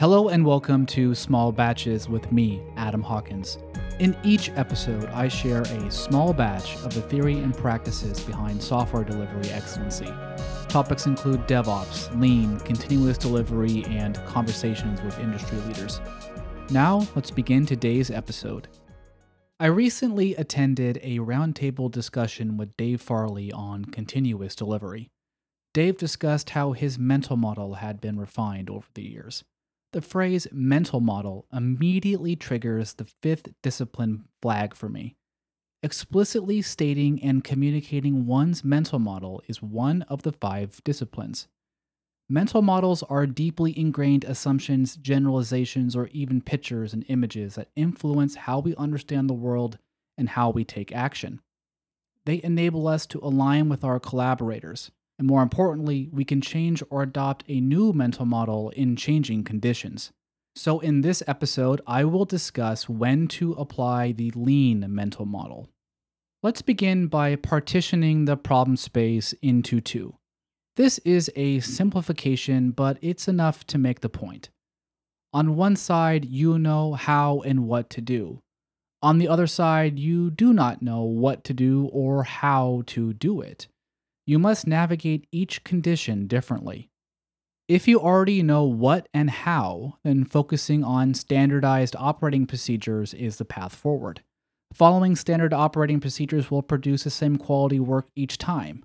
Hello and welcome to Small Batches with me, Adam Hawkins. In each episode, I share a small batch of the theory and practices behind software delivery excellency. Topics include DevOps, lean, continuous delivery, and conversations with industry leaders. Now, let's begin today's episode. I recently attended a roundtable discussion with Dave Farley on continuous delivery. Dave discussed how his mental model had been refined over the years. The phrase mental model immediately triggers the fifth discipline flag for me. Explicitly stating and communicating one's mental model is one of the five disciplines. Mental models are deeply ingrained assumptions, generalizations, or even pictures and images that influence how we understand the world and how we take action. They enable us to align with our collaborators, and more importantly, we can change or adopt a new mental model in changing conditions. So, in this episode, I will discuss when to apply the lean mental model. Let's begin by partitioning the problem space into two. This is a simplification, but it's enough to make the point. On one side, you know how and what to do. On the other side, you do not know what to do or how to do it you must navigate each condition differently. If you already know what and how, then focusing on standardized operating procedures is the path forward. Following standard operating procedures will produce the same quality work each time.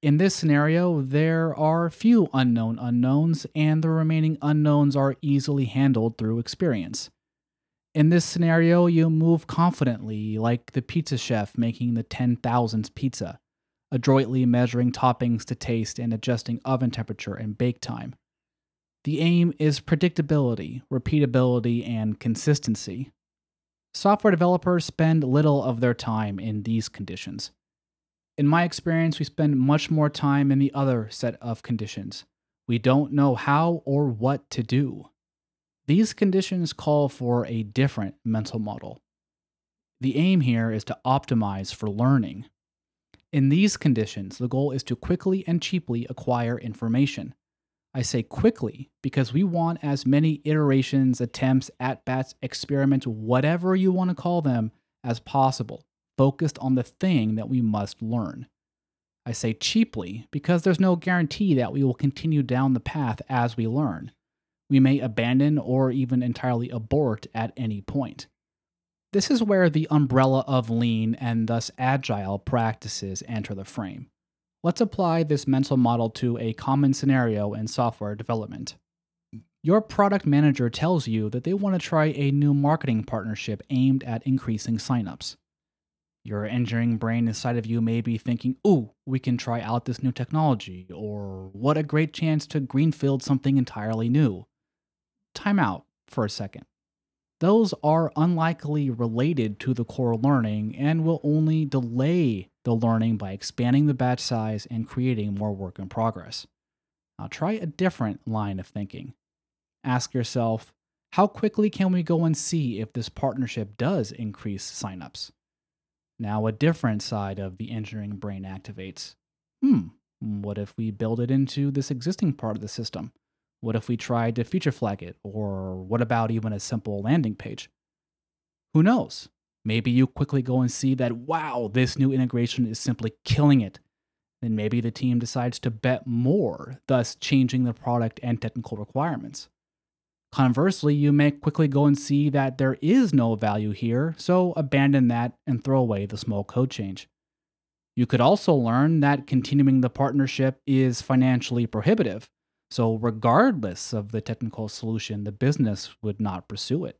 In this scenario, there are few unknown unknowns, and the remaining unknowns are easily handled through experience. In this scenario, you move confidently, like the pizza chef making the 10,000th pizza adroitly measuring toppings to taste and adjusting oven temperature and bake time. The aim is predictability, repeatability, and consistency. Software developers spend little of their time in these conditions. In my experience, we spend much more time in the other set of conditions. We don't know how or what to do. These conditions call for a different mental model. The aim here is to optimize for learning. In these conditions, the goal is to quickly and cheaply acquire information. I say quickly because we want as many iterations, attempts, at bats, experiments, whatever you want to call them, as possible, focused on the thing that we must learn. I say cheaply because there's no guarantee that we will continue down the path as we learn. We may abandon or even entirely abort at any point. This is where the umbrella of lean and thus agile practices enter the frame. Let's apply this mental model to a common scenario in software development. Your product manager tells you that they want to try a new marketing partnership aimed at increasing signups. Your engineering brain inside of you may be thinking, ooh, we can try out this new technology, or what a great chance to greenfield something entirely new. Time out for a second those are unlikely related to the core learning and will only delay the learning by expanding the batch size and creating more work in progress. Now, try a different line of thinking. Ask yourself, how quickly can we go and see if this partnership does increase signups? Now, a different side of the engineering brain activates. Hmm, what if we build it into this existing part of the system? What if we tried to feature flag it? Or what about even a simple landing page? Who knows? Maybe you quickly go and see that, wow, this new integration is simply killing it. Then maybe the team decides to bet more, thus changing the product and technical requirements. Conversely, you may quickly go and see that there is no value here, so abandon that and throw away the small code change. You could also learn that continuing the partnership is financially prohibitive, so, regardless of the technical solution, the business would not pursue it.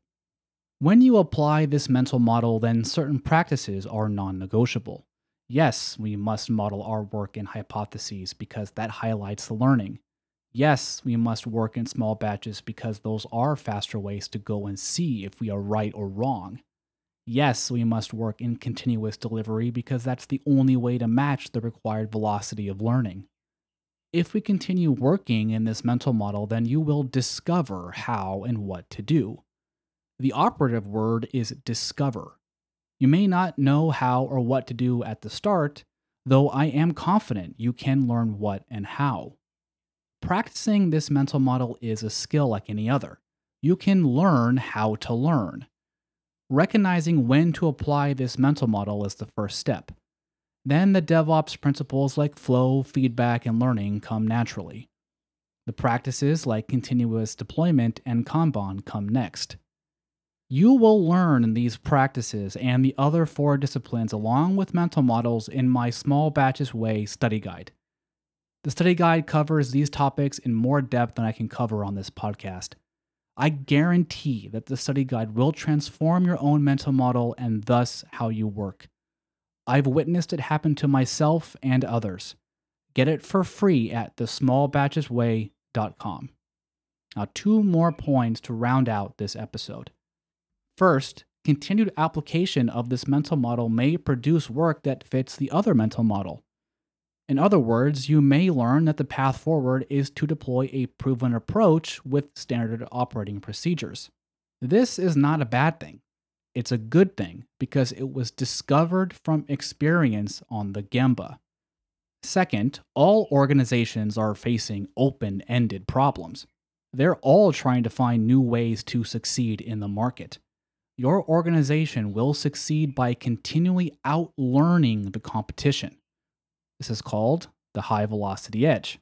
When you apply this mental model, then certain practices are non negotiable. Yes, we must model our work in hypotheses because that highlights the learning. Yes, we must work in small batches because those are faster ways to go and see if we are right or wrong. Yes, we must work in continuous delivery because that's the only way to match the required velocity of learning if we continue working in this mental model, then you will discover how and what to do. The operative word is discover. You may not know how or what to do at the start, though I am confident you can learn what and how. Practicing this mental model is a skill like any other. you can learn how to learn. Recognizing when to apply this mental model is the first step. Then the DevOps principles like flow, feedback, and learning come naturally. The practices like continuous deployment and Kanban come next. You will learn these practices and the other four disciplines along with mental models in my Small Batches Way study guide. The study guide covers these topics in more depth than I can cover on this podcast. I guarantee that the study guide will transform your own mental model and thus how you work. I've witnessed it happen to myself and others. Get it for free at thesmallbatchesway.com. Now, two more points to round out this episode. First, continued application of this mental model may produce work that fits the other mental model. In other words, you may learn that the path forward is to deploy a proven approach with standard operating procedures. This is not a bad thing. It's a good thing because it was discovered from experience on the Gemba. Second, all organizations are facing open ended problems. They're all trying to find new ways to succeed in the market. Your organization will succeed by continually outlearning the competition. This is called the high velocity edge.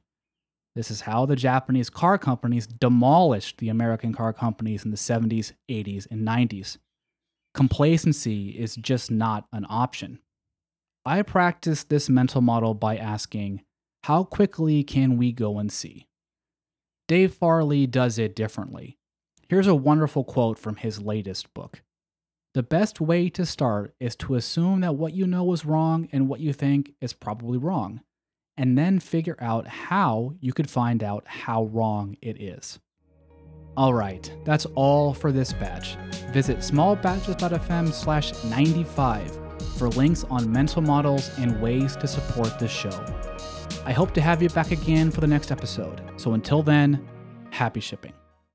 This is how the Japanese car companies demolished the American car companies in the 70s, 80s, and 90s. Complacency is just not an option. I practice this mental model by asking, How quickly can we go and see? Dave Farley does it differently. Here's a wonderful quote from his latest book The best way to start is to assume that what you know is wrong and what you think is probably wrong, and then figure out how you could find out how wrong it is. All right, that's all for this batch. Visit smallbatches.fm slash 95 for links on mental models and ways to support this show. I hope to have you back again for the next episode. So until then, happy shipping.